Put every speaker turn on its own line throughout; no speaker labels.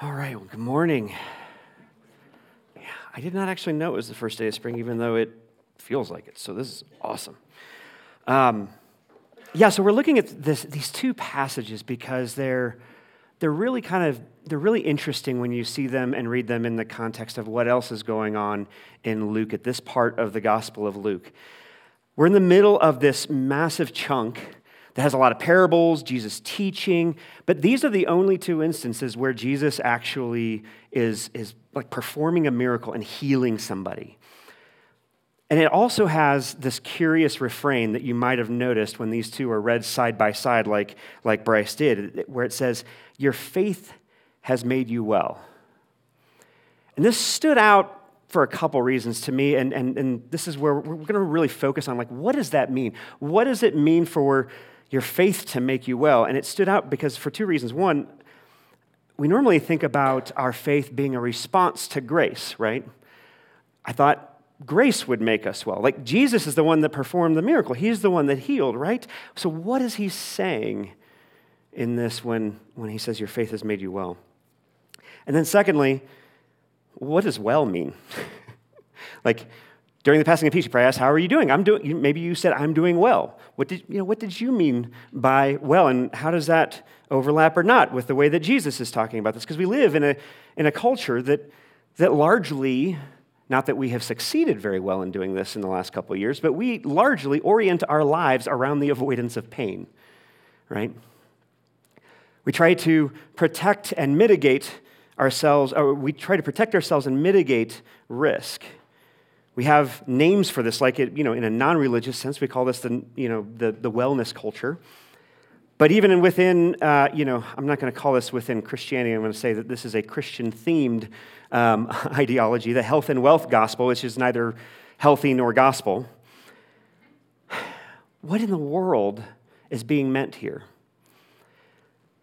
All right, well, good morning. Yeah, I did not actually know it was the first day of spring, even though it feels like it. So this is awesome. Um, yeah, so we're looking at this, these two passages because they're they're really kind of they're really interesting when you see them and read them in the context of what else is going on in Luke at this part of the Gospel of Luke. We're in the middle of this massive chunk that has a lot of parables, Jesus teaching, but these are the only two instances where Jesus actually is, is like performing a miracle and healing somebody. And it also has this curious refrain that you might have noticed when these two are read side by side, like, like Bryce did, where it says, Your faith has made you well. And this stood out for a couple reasons to me, and, and, and this is where we're going to really focus on like, what does that mean? What does it mean for your faith to make you well. And it stood out because for two reasons. One, we normally think about our faith being a response to grace, right? I thought grace would make us well. Like Jesus is the one that performed the miracle, He's the one that healed, right? So, what is He saying in this when, when He says, Your faith has made you well? And then, secondly, what does well mean? like, during the passing of peace, you probably asked, How are you doing? I'm doing, maybe you said, I'm doing well. What did, you know, what did you mean by well? And how does that overlap or not with the way that Jesus is talking about this? Because we live in a, in a culture that, that largely, not that we have succeeded very well in doing this in the last couple of years, but we largely orient our lives around the avoidance of pain, right? We try to protect and mitigate ourselves, we try to protect ourselves and mitigate risk. We have names for this, like it, you know, in a non-religious sense, we call this the, you know, the, the wellness culture. But even within, uh, you know, I'm not going to call this within Christianity. I'm going to say that this is a Christian-themed um, ideology, the health and wealth gospel, which is neither healthy nor gospel. What in the world is being meant here?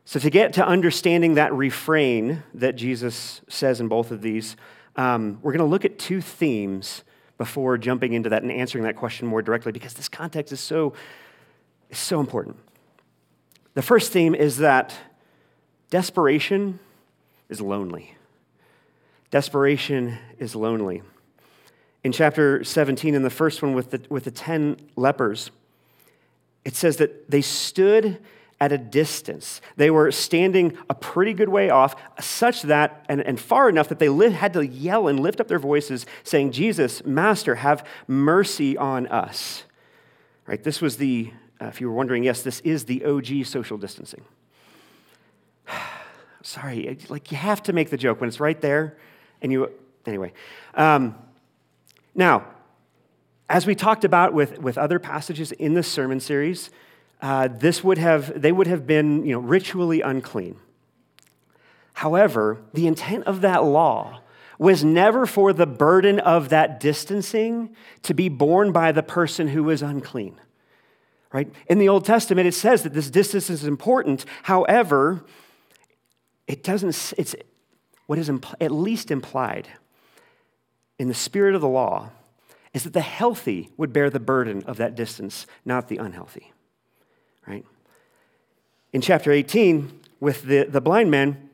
So, to get to understanding that refrain that Jesus says in both of these, um, we're going to look at two themes before jumping into that and answering that question more directly because this context is so, is so important. The first theme is that desperation is lonely. Desperation is lonely. In chapter 17, in the first one with the, with the 10 lepers, it says that they stood at a distance. They were standing a pretty good way off, such that, and, and far enough that they had to yell and lift up their voices, saying, Jesus, Master, have mercy on us. Right? This was the, uh, if you were wondering, yes, this is the OG social distancing. Sorry, like you have to make the joke when it's right there, and you, anyway. Um, now, as we talked about with, with other passages in this sermon series, uh, this would have, they would have been you know, ritually unclean. However, the intent of that law was never for the burden of that distancing to be borne by the person who was unclean. Right? In the Old Testament, it says that this distance is important. However, it doesn't, it's what is impl- at least implied in the spirit of the law is that the healthy would bear the burden of that distance, not the unhealthy right? In chapter 18, with the, the blind man,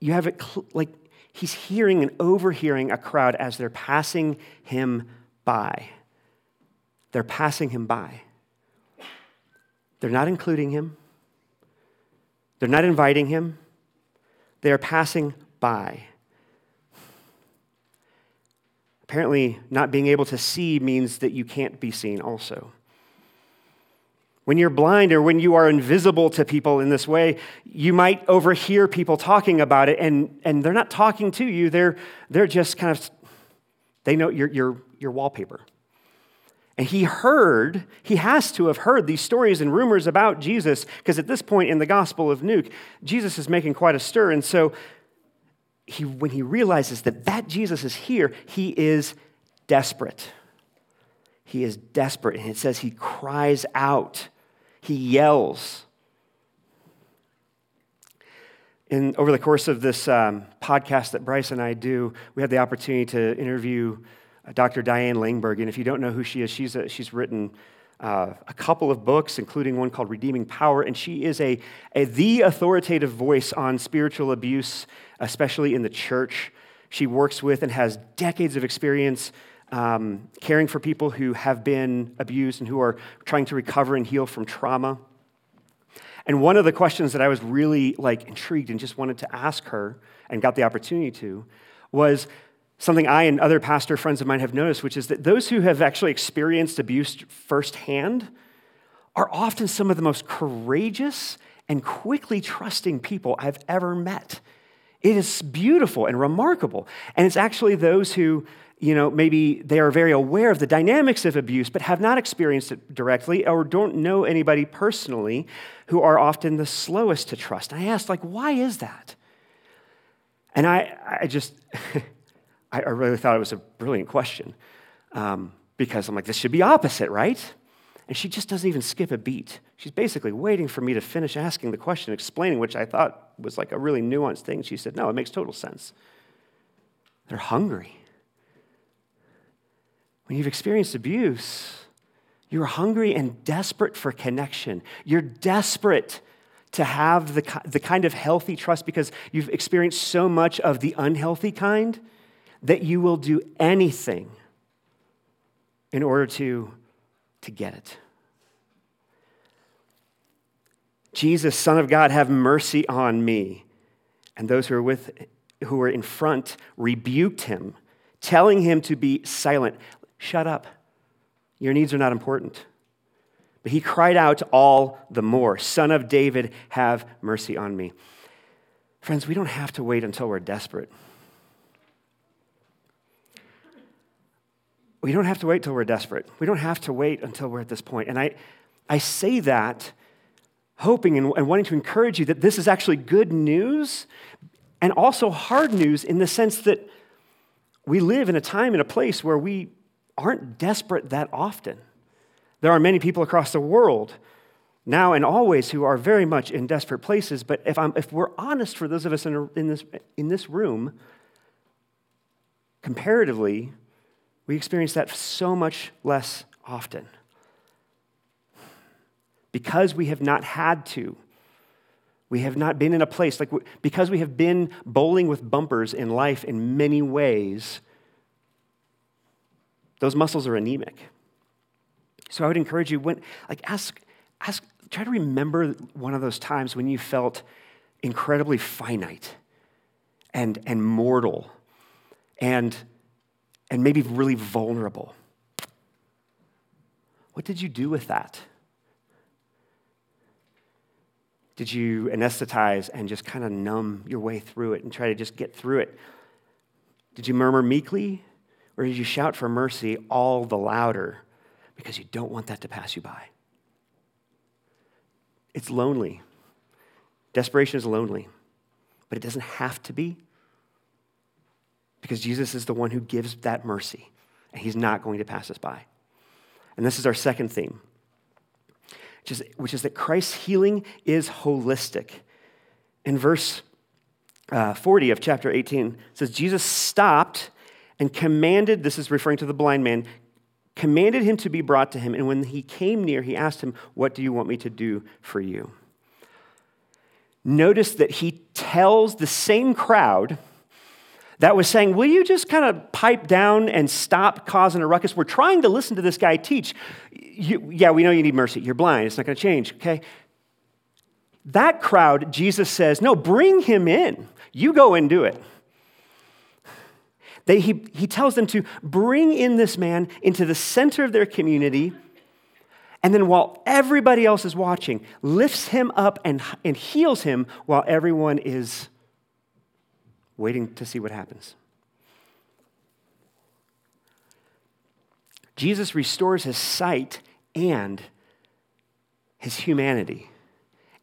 you have it cl- like he's hearing and overhearing a crowd as they're passing him by. They're passing him by. They're not including him, they're not inviting him, they are passing by. Apparently, not being able to see means that you can't be seen, also. When you're blind or when you are invisible to people in this way, you might overhear people talking about it, and, and they're not talking to you. They're, they're just kind of, they know your, your, your wallpaper. And he heard, he has to have heard these stories and rumors about Jesus, because at this point in the Gospel of Luke, Jesus is making quite a stir. And so he, when he realizes that that Jesus is here, he is desperate. He is desperate. And it says he cries out he yells. In, over the course of this um, podcast that Bryce and I do, we had the opportunity to interview uh, Dr. Diane Langberg. And if you don't know who she is, she's, a, she's written uh, a couple of books, including one called Redeeming Power, and she is a, a, the authoritative voice on spiritual abuse, especially in the church. She works with and has decades of experience um, caring for people who have been abused and who are trying to recover and heal from trauma. And one of the questions that I was really like intrigued and just wanted to ask her and got the opportunity to was something I and other pastor friends of mine have noticed, which is that those who have actually experienced abuse firsthand are often some of the most courageous and quickly trusting people I've ever met. It is beautiful and remarkable. And it's actually those who, you know, maybe they are very aware of the dynamics of abuse, but have not experienced it directly or don't know anybody personally who are often the slowest to trust. And I asked, like, why is that? And I, I just, I, really thought it was a brilliant question um, because I'm like, this should be opposite, right? And she just doesn't even skip a beat. She's basically waiting for me to finish asking the question, explaining, which I thought was like a really nuanced thing. She said, No, it makes total sense. They're hungry. When you've experienced abuse, you're hungry and desperate for connection. You're desperate to have the, the kind of healthy trust because you've experienced so much of the unhealthy kind that you will do anything in order to, to get it. Jesus, Son of God, have mercy on me. And those who were with who were in front rebuked him, telling him to be silent. Shut up. Your needs are not important. But he cried out all the more, Son of David, have mercy on me. Friends, we don't have to wait until we're desperate. We don't have to wait till we're desperate. We don't have to wait until we're at this point. And I, I say that hoping and, and wanting to encourage you that this is actually good news and also hard news in the sense that we live in a time and a place where we aren't desperate that often. There are many people across the world now and always who are very much in desperate places, but if, I'm, if we're honest for those of us in, in, this, in this room, comparatively, we experience that so much less often. Because we have not had to. We have not been in a place like because we have been bowling with bumpers in life in many ways, those muscles are anemic. So I would encourage you when like ask ask try to remember one of those times when you felt incredibly finite and and mortal and and maybe really vulnerable. What did you do with that? Did you anesthetize and just kind of numb your way through it and try to just get through it? Did you murmur meekly or did you shout for mercy all the louder because you don't want that to pass you by? It's lonely. Desperation is lonely, but it doesn't have to be because Jesus is the one who gives that mercy, and he's not going to pass us by. And this is our second theme, which is, which is that Christ's healing is holistic. In verse uh, 40 of chapter 18, says, Jesus stopped and commanded, this is referring to the blind man, commanded him to be brought to him. And when he came near, he asked him, What do you want me to do for you? Notice that he tells the same crowd that was saying, Will you just kind of pipe down and stop causing a ruckus? We're trying to listen to this guy teach. You, yeah, we know you need mercy. You're blind. It's not going to change, okay? That crowd, Jesus says, No, bring him in. You go and do it. They, he, he tells them to bring in this man into the center of their community. And then, while everybody else is watching, lifts him up and, and heals him while everyone is waiting to see what happens. Jesus restores his sight and his humanity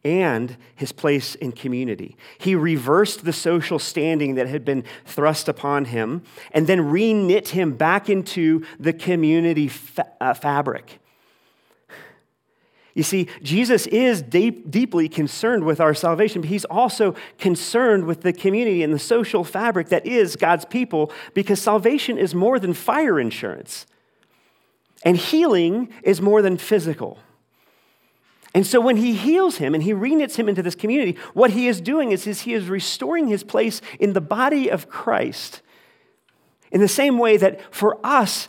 and his place in community. He reversed the social standing that had been thrust upon him and then re knit him back into the community fa- uh, fabric. You see, Jesus is deep, deeply concerned with our salvation, but he's also concerned with the community and the social fabric that is God's people because salvation is more than fire insurance. And healing is more than physical. And so when he heals him and he reknits him into this community, what he is doing is, is he is restoring his place in the body of Christ. In the same way that for us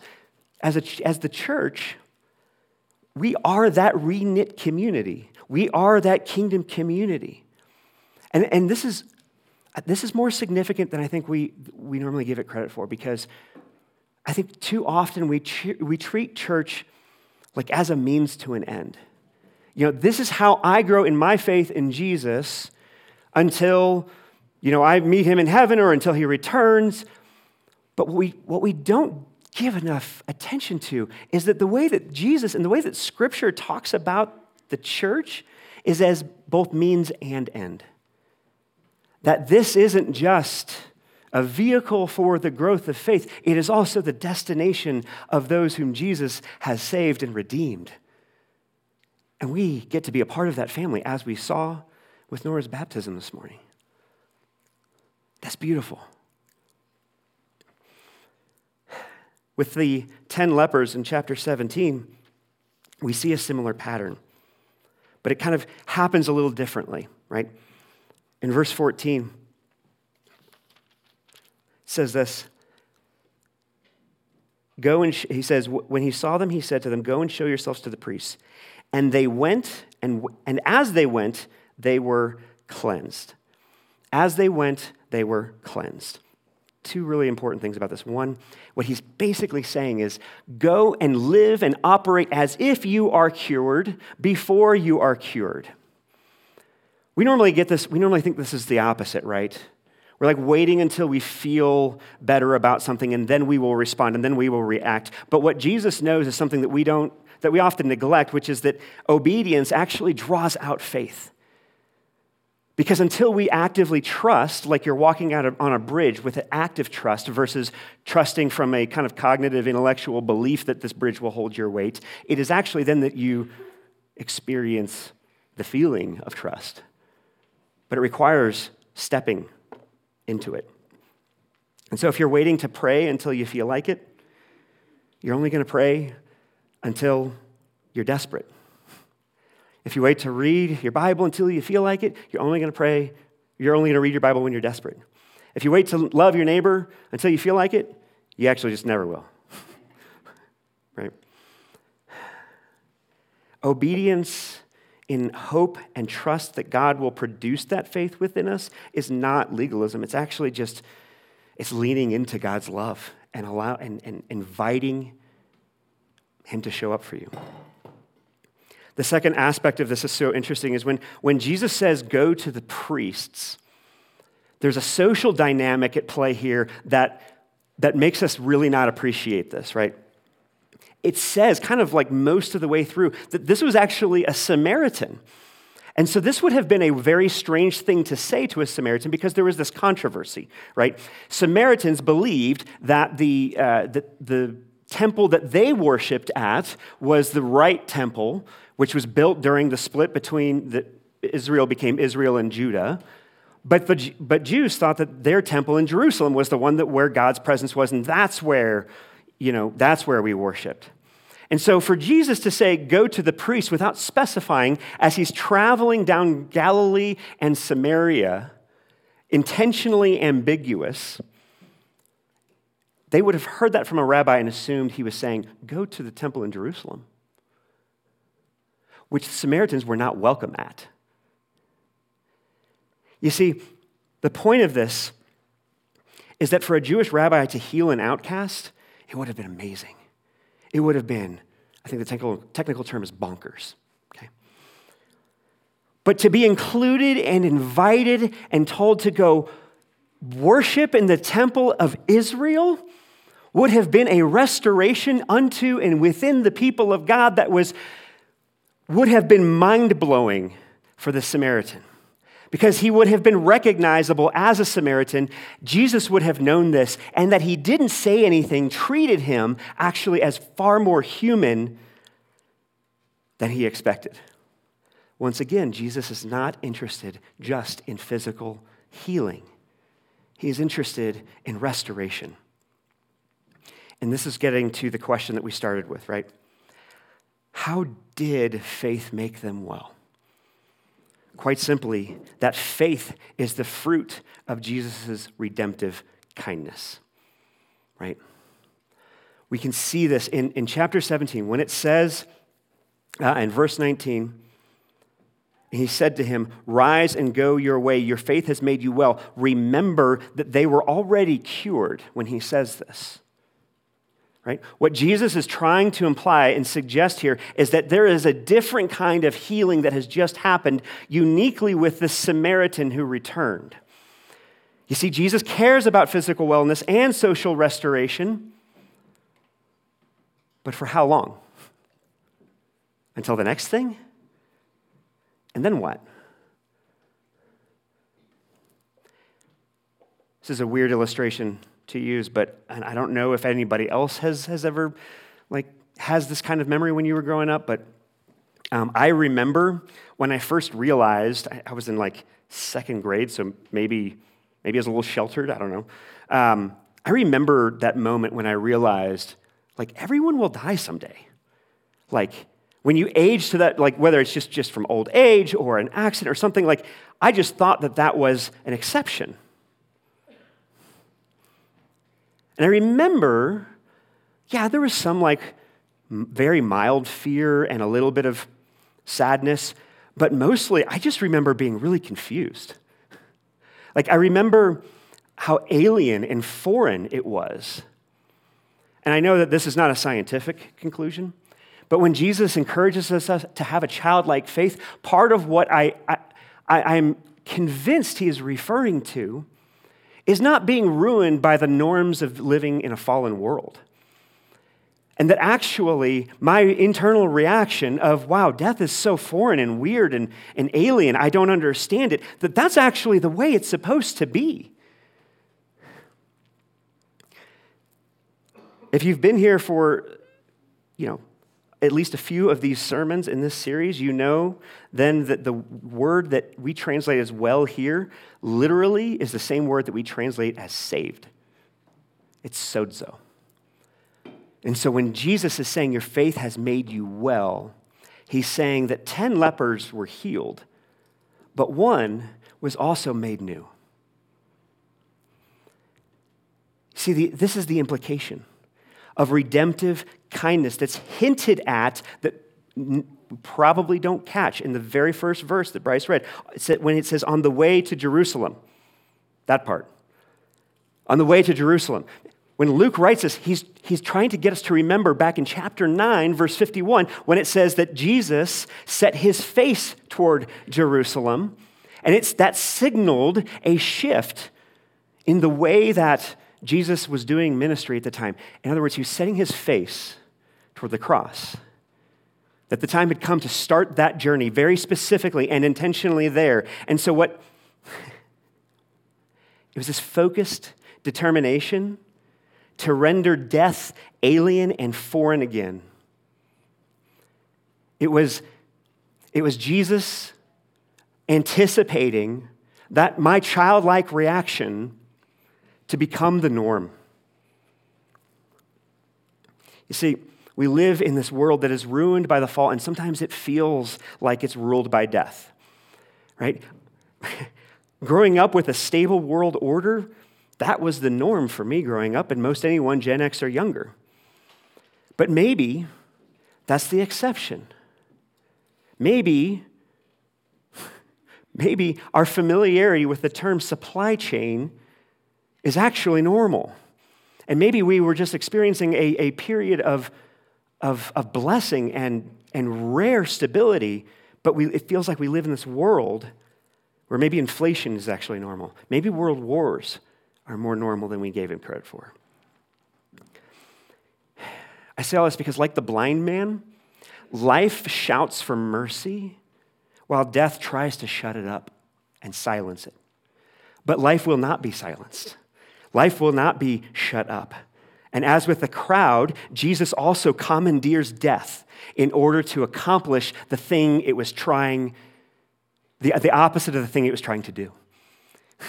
as, a, as the church, we are that reknit community. We are that kingdom community. And, and this, is, this is more significant than I think we, we normally give it credit for because I think too often we, we treat church like as a means to an end. You know, this is how I grow in my faith in Jesus until, you know, I meet him in heaven or until he returns. But what we, what we don't give enough attention to is that the way that Jesus and the way that Scripture talks about the church is as both means and end. That this isn't just a vehicle for the growth of faith, it is also the destination of those whom Jesus has saved and redeemed. And we get to be a part of that family, as we saw with Nora's baptism this morning. That's beautiful. With the 10 lepers in chapter 17, we see a similar pattern, but it kind of happens a little differently, right? In verse 14, says this Go and, he says, when he saw them, he said to them, Go and show yourselves to the priests. And they went, and, and as they went, they were cleansed. As they went, they were cleansed. Two really important things about this. One, what he's basically saying is go and live and operate as if you are cured before you are cured. We normally get this, we normally think this is the opposite, right? We're like waiting until we feel better about something and then we will respond and then we will react. But what Jesus knows is something that we don't that we often neglect, which is that obedience actually draws out faith. Because until we actively trust, like you're walking out on a bridge with an active trust versus trusting from a kind of cognitive intellectual belief that this bridge will hold your weight, it is actually then that you experience the feeling of trust. But it requires stepping into it. And so if you're waiting to pray until you feel like it, you're only going to pray until you're desperate. If you wait to read your Bible until you feel like it, you're only going to pray, you're only going to read your Bible when you're desperate. If you wait to love your neighbor until you feel like it, you actually just never will. right? Obedience in hope and trust that God will produce that faith within us is not legalism. It's actually just it's leaning into God's love and allow and, and inviting him to show up for you. The second aspect of this is so interesting is when, when Jesus says, go to the priests, there's a social dynamic at play here that, that makes us really not appreciate this, right? It says, kind of like most of the way through, that this was actually a Samaritan. And so this would have been a very strange thing to say to a Samaritan because there was this controversy, right? Samaritans believed that the, uh, the, the temple that they worshiped at was the right temple, which was built during the split between the, Israel became Israel and Judah. But, the, but Jews thought that their temple in Jerusalem was the one that where God's presence was, and that's where, you know, that's where we worshiped. And so for Jesus to say, go to the priest without specifying, as he's traveling down Galilee and Samaria, intentionally ambiguous, they would have heard that from a rabbi and assumed he was saying, Go to the temple in Jerusalem, which the Samaritans were not welcome at. You see, the point of this is that for a Jewish rabbi to heal an outcast, it would have been amazing. It would have been, I think the technical, technical term is bonkers. Okay? But to be included and invited and told to go worship in the temple of Israel would have been a restoration unto and within the people of God that was, would have been mind blowing for the Samaritan. Because he would have been recognizable as a Samaritan, Jesus would have known this, and that he didn't say anything, treated him actually as far more human than he expected. Once again, Jesus is not interested just in physical healing, he is interested in restoration. And this is getting to the question that we started with, right? How did faith make them well? Quite simply, that faith is the fruit of Jesus' redemptive kindness, right? We can see this in, in chapter 17 when it says uh, in verse 19, he said to him, Rise and go your way. Your faith has made you well. Remember that they were already cured when he says this. Right? What Jesus is trying to imply and suggest here is that there is a different kind of healing that has just happened uniquely with the Samaritan who returned. You see, Jesus cares about physical wellness and social restoration, but for how long? Until the next thing? And then what? This is a weird illustration to use, but I don't know if anybody else has, has ever, like, has this kind of memory when you were growing up, but um, I remember when I first realized, I, I, was in like second grade, so maybe, maybe I was a little sheltered, I don't know. Um, I remember that moment when I realized, like, everyone will die someday. Like, when you age to that, like whether it's just, just from old age or an accident or something, like I just thought that that was an exception. And I remember, yeah, there was some like very mild fear and a little bit of sadness, but mostly I just remember being really confused. Like I remember how alien and foreign it was. And I know that this is not a scientific conclusion, but when Jesus encourages us to have a childlike faith, part of what I, I, I'm convinced he is referring to is not being ruined by the norms of living in a fallen world. And that actually, my internal reaction of, wow, death is so foreign and weird and, and alien, I don't understand it, that that's actually the way it's supposed to be. If you've been here for, you know, at least a few of these sermons in this series, you know then that the word that we translate as well here literally is the same word that we translate as saved. It's sozo. And so when Jesus is saying your faith has made you well, he's saying that 10 lepers were healed, but one was also made new. See, the, this is the implication of redemptive kindness that's hinted at that probably don't catch in the very first verse that Bryce read when it says, on the way to Jerusalem. That part. On the way to Jerusalem. When Luke writes this, he's, he's trying to get us to remember back in chapter 9, verse 51, when it says that Jesus set his face toward Jerusalem. And it's, that signaled a shift in the way that Jesus was doing ministry at the time. In other words, he was setting his face toward the cross. That the time had come to start that journey very specifically and intentionally there. And so, what it was this focused determination to render death alien and foreign again. It was, it was Jesus anticipating that my childlike reaction to become the norm. You see, we live in this world that is ruined by the fall, and sometimes it feels like it's ruled by death, right? growing up with a stable world order, that was the norm for me growing up, and most anyone Gen X or younger. But maybe that's the exception. Maybe, maybe our familiarity with the term supply chain is actually normal. And maybe we were just experiencing a, a period of, of, of blessing and, and rare stability, but we, it feels like we live in this world where maybe inflation is actually normal. Maybe world wars are more normal than we gave him credit for. I say all this because, like the blind man, life shouts for mercy while death tries to shut it up and silence it. But life will not be silenced. Life will not be shut up. And as with the crowd, Jesus also commandeers death in order to accomplish the thing it was trying, the, the opposite of the thing it was trying to do.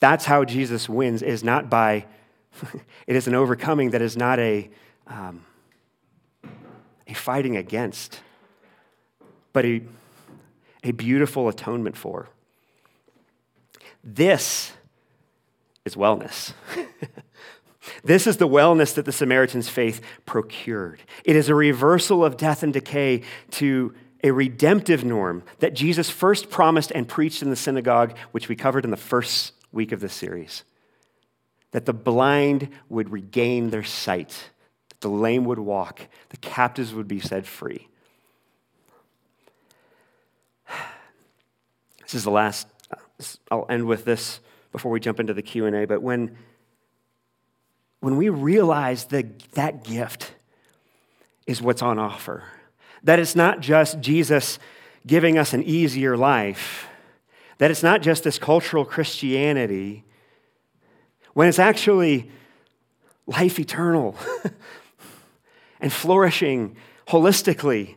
That's how Jesus wins, is not by, it is an overcoming that is not a, um, a fighting against, but a, a beautiful atonement for. This is wellness. this is the wellness that the Samaritan's faith procured. It is a reversal of death and decay to a redemptive norm that Jesus first promised and preached in the synagogue, which we covered in the first week of this series. That the blind would regain their sight, that the lame would walk, the captives would be set free. This is the last, I'll end with this before we jump into the Q&A, but when, when we realize that that gift is what's on offer, that it's not just Jesus giving us an easier life, that it's not just this cultural Christianity, when it's actually life eternal and flourishing holistically.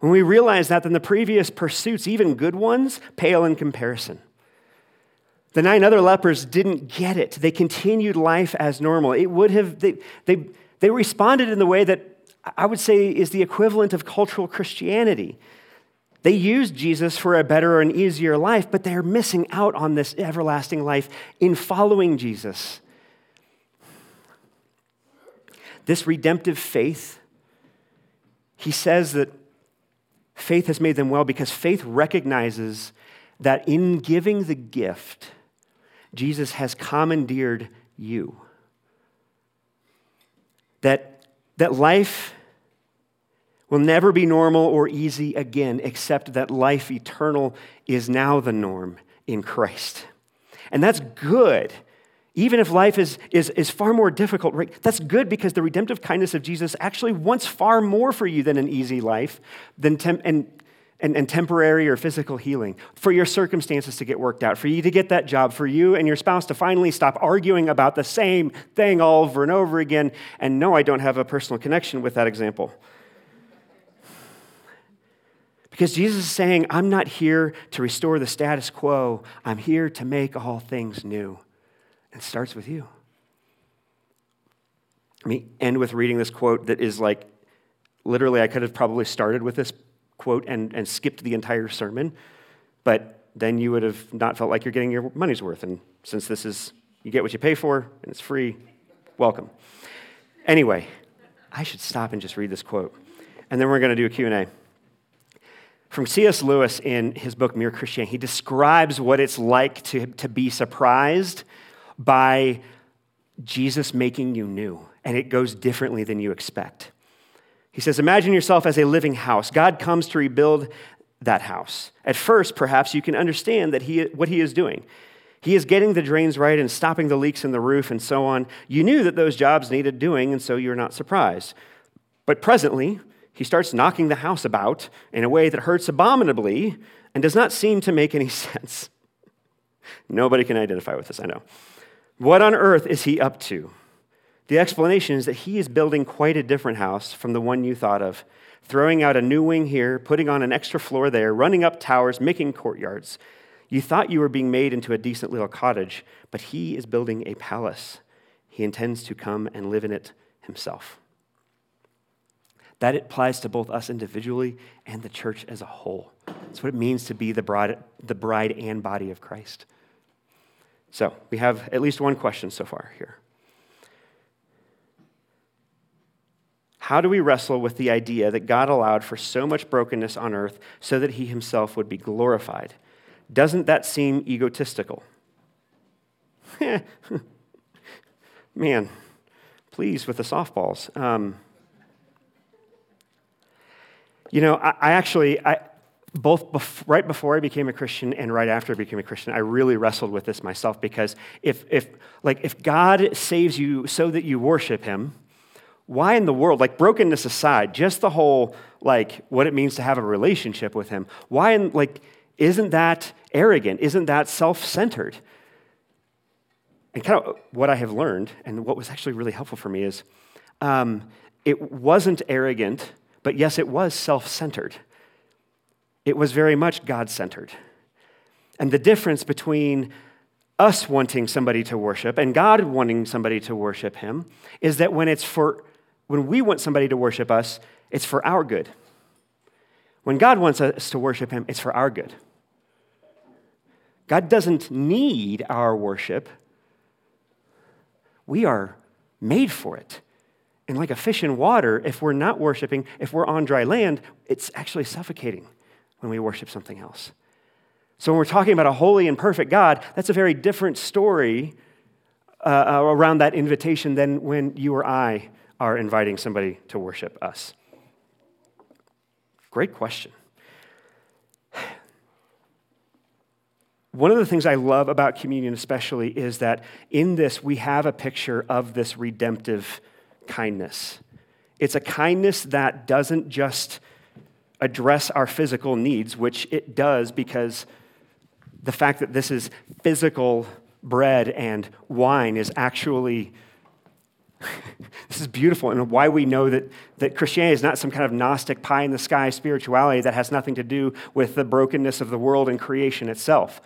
When we realize that, then the previous pursuits, even good ones, pale in comparison. The nine other lepers didn't get it. They continued life as normal. It would have, they, they, they responded in the way that I would say is the equivalent of cultural Christianity. They used Jesus for a better and easier life, but they're missing out on this everlasting life in following Jesus. This redemptive faith, he says that faith has made them well because faith recognizes that in giving the gift, Jesus has commandeered you. That, that life will never be normal or easy again, except that life eternal is now the norm in Christ. And that's good. Even if life is, is, is far more difficult, right? that's good because the redemptive kindness of Jesus actually wants far more for you than an easy life than temp- and, and, and temporary or physical healing, for your circumstances to get worked out, for you to get that job, for you and your spouse to finally stop arguing about the same thing all over and over again. And no, I don't have a personal connection with that example. Because Jesus is saying, I'm not here to restore the status quo, I'm here to make all things new. And it starts with you. Let me end with reading this quote that is like literally, I could have probably started with this quote and, and skipped the entire sermon, but then you would have not felt like you're getting your money's worth. And since this is, you get what you pay for and it's free, welcome. Anyway, I should stop and just read this quote. And then we're going to do a Q&A. From C.S. Lewis in his book Mere Christianity, he describes what it's like to, to be surprised by Jesus making you new, and it goes differently than you expect. He says, Imagine yourself as a living house. God comes to rebuild that house. At first, perhaps you can understand that he, what he is doing. He is getting the drains right and stopping the leaks in the roof and so on. You knew that those jobs needed doing, and so you're not surprised. But presently, he starts knocking the house about in a way that hurts abominably and does not seem to make any sense. Nobody can identify with this, I know. What on earth is he up to? The explanation is that he is building quite a different house from the one you thought of, throwing out a new wing here, putting on an extra floor there, running up towers, making courtyards. You thought you were being made into a decent little cottage, but he is building a palace. He intends to come and live in it himself. That applies to both us individually and the church as a whole. That's what it means to be the bride, the bride and body of Christ. So, we have at least one question so far here. How do we wrestle with the idea that God allowed for so much brokenness on earth so that he himself would be glorified? Doesn't that seem egotistical? Man, please with the softballs. Um, you know, I, I actually, I, both bef- right before I became a Christian and right after I became a Christian, I really wrestled with this myself because if, if, like, if God saves you so that you worship Him, why in the world, like brokenness aside, just the whole, like, what it means to have a relationship with Him, why, in, like, isn't that arrogant? Isn't that self centered? And kind of what I have learned, and what was actually really helpful for me is um, it wasn't arrogant but yes, it was self centered. It was very much God centered. And the difference between us wanting somebody to worship and God wanting somebody to worship him is that when it's for when we want somebody to worship us, it's for our good. When God wants us to worship Him, it's for our good. God doesn't need our worship. We are made for it. And like a fish in water, if we're not worshiping, if we're on dry land, it's actually suffocating when we worship something else. So when we're talking about a holy and perfect God, that's a very different story uh, uh around that invitation than when you or I are inviting somebody to worship us. Great question. One of the things I love about communion, especially, is that in this we have a picture of this redemptive kindness. It's a kindness that doesn't just address our physical needs, which it does because the fact that this is physical bread and wine is actually this is beautiful and why we know that, that Christianity is not some kind of Gnostic pie in the sky spirituality that has nothing to do with the brokenness of the world and creation itself.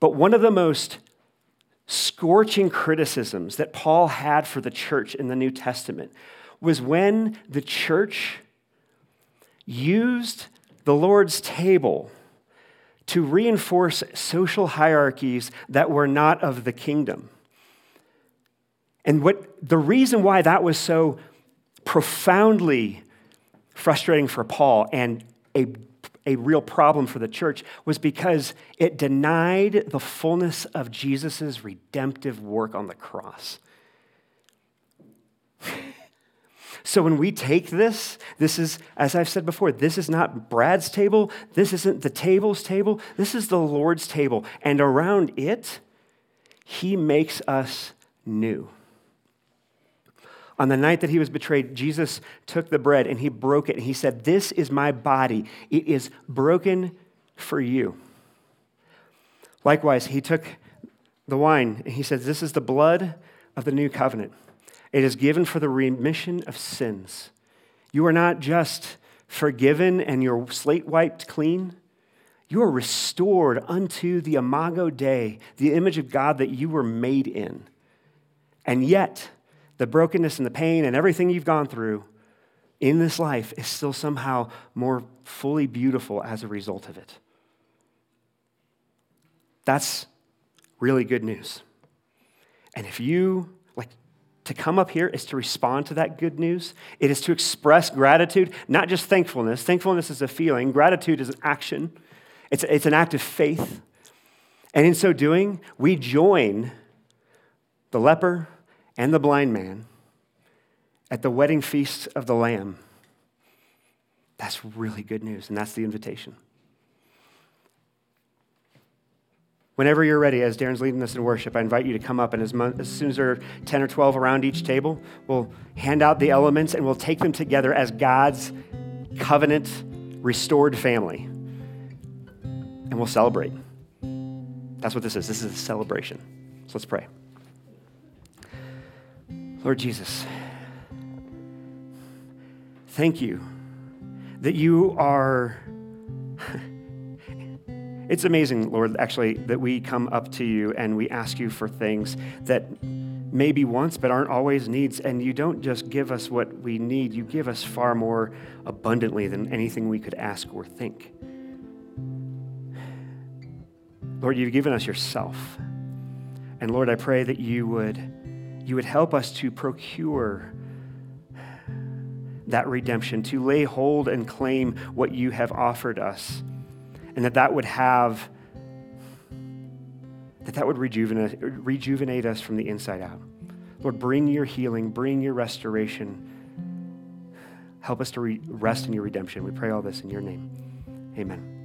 But one of the most scorching criticisms that Paul had for the church in the New Testament was when the church used the Lord's table to reinforce social hierarchies that were not of the kingdom. And what the reason why that was so profoundly frustrating for Paul and a, a real problem for the church was because it denied the fullness of Jesus' redemptive work on the cross. So when we take this, this is, as I've said before, this is not Brad's table. This isn't the table's table. This is the Lord's table. And around it, he makes us new. On the night that he was betrayed, Jesus took the bread and he broke it and he said, This is my body. It is broken for you. Likewise, he took the wine and he said, This is the blood of the new covenant. It is given for the remission of sins. You are not just forgiven and your slate wiped clean. You are restored unto the imago Dei, the image of God that you were made in. And yet, the brokenness and the pain and everything you've gone through in this life is still somehow more fully beautiful as a result of it. That's really good news. And if you, like, to come up here is to respond to that good news. It is to express gratitude, not just thankfulness. Thankfulness is a feeling, gratitude is an action, it's, it's an act of faith. And in so doing, we join the leper, and the blind man at the wedding feast of the Lamb. That's really good news, and that's the invitation. Whenever you're ready, as Darren's leading us in worship, I invite you to come up, and as, as soon as there are 10 or 12 around each table, we'll hand out the elements and we'll take them together as God's covenant restored family. And we'll celebrate. That's what this is. This is a celebration. So let's pray. Lord Jesus, thank you that you are. it's amazing, Lord, actually, that we come up to you and we ask you for things that maybe once but aren't always needs. And you don't just give us what we need, you give us far more abundantly than anything we could ask or think. Lord, you've given us yourself. And Lord, I pray that you would you would help us to procure that redemption, to lay hold and claim what you have offered us, and that that would have that that would rejuvenate, rejuvenate us from the inside out. Lord, bring your healing, bring your restoration. Help us to re- rest in your redemption. We pray all this in your name. Amen.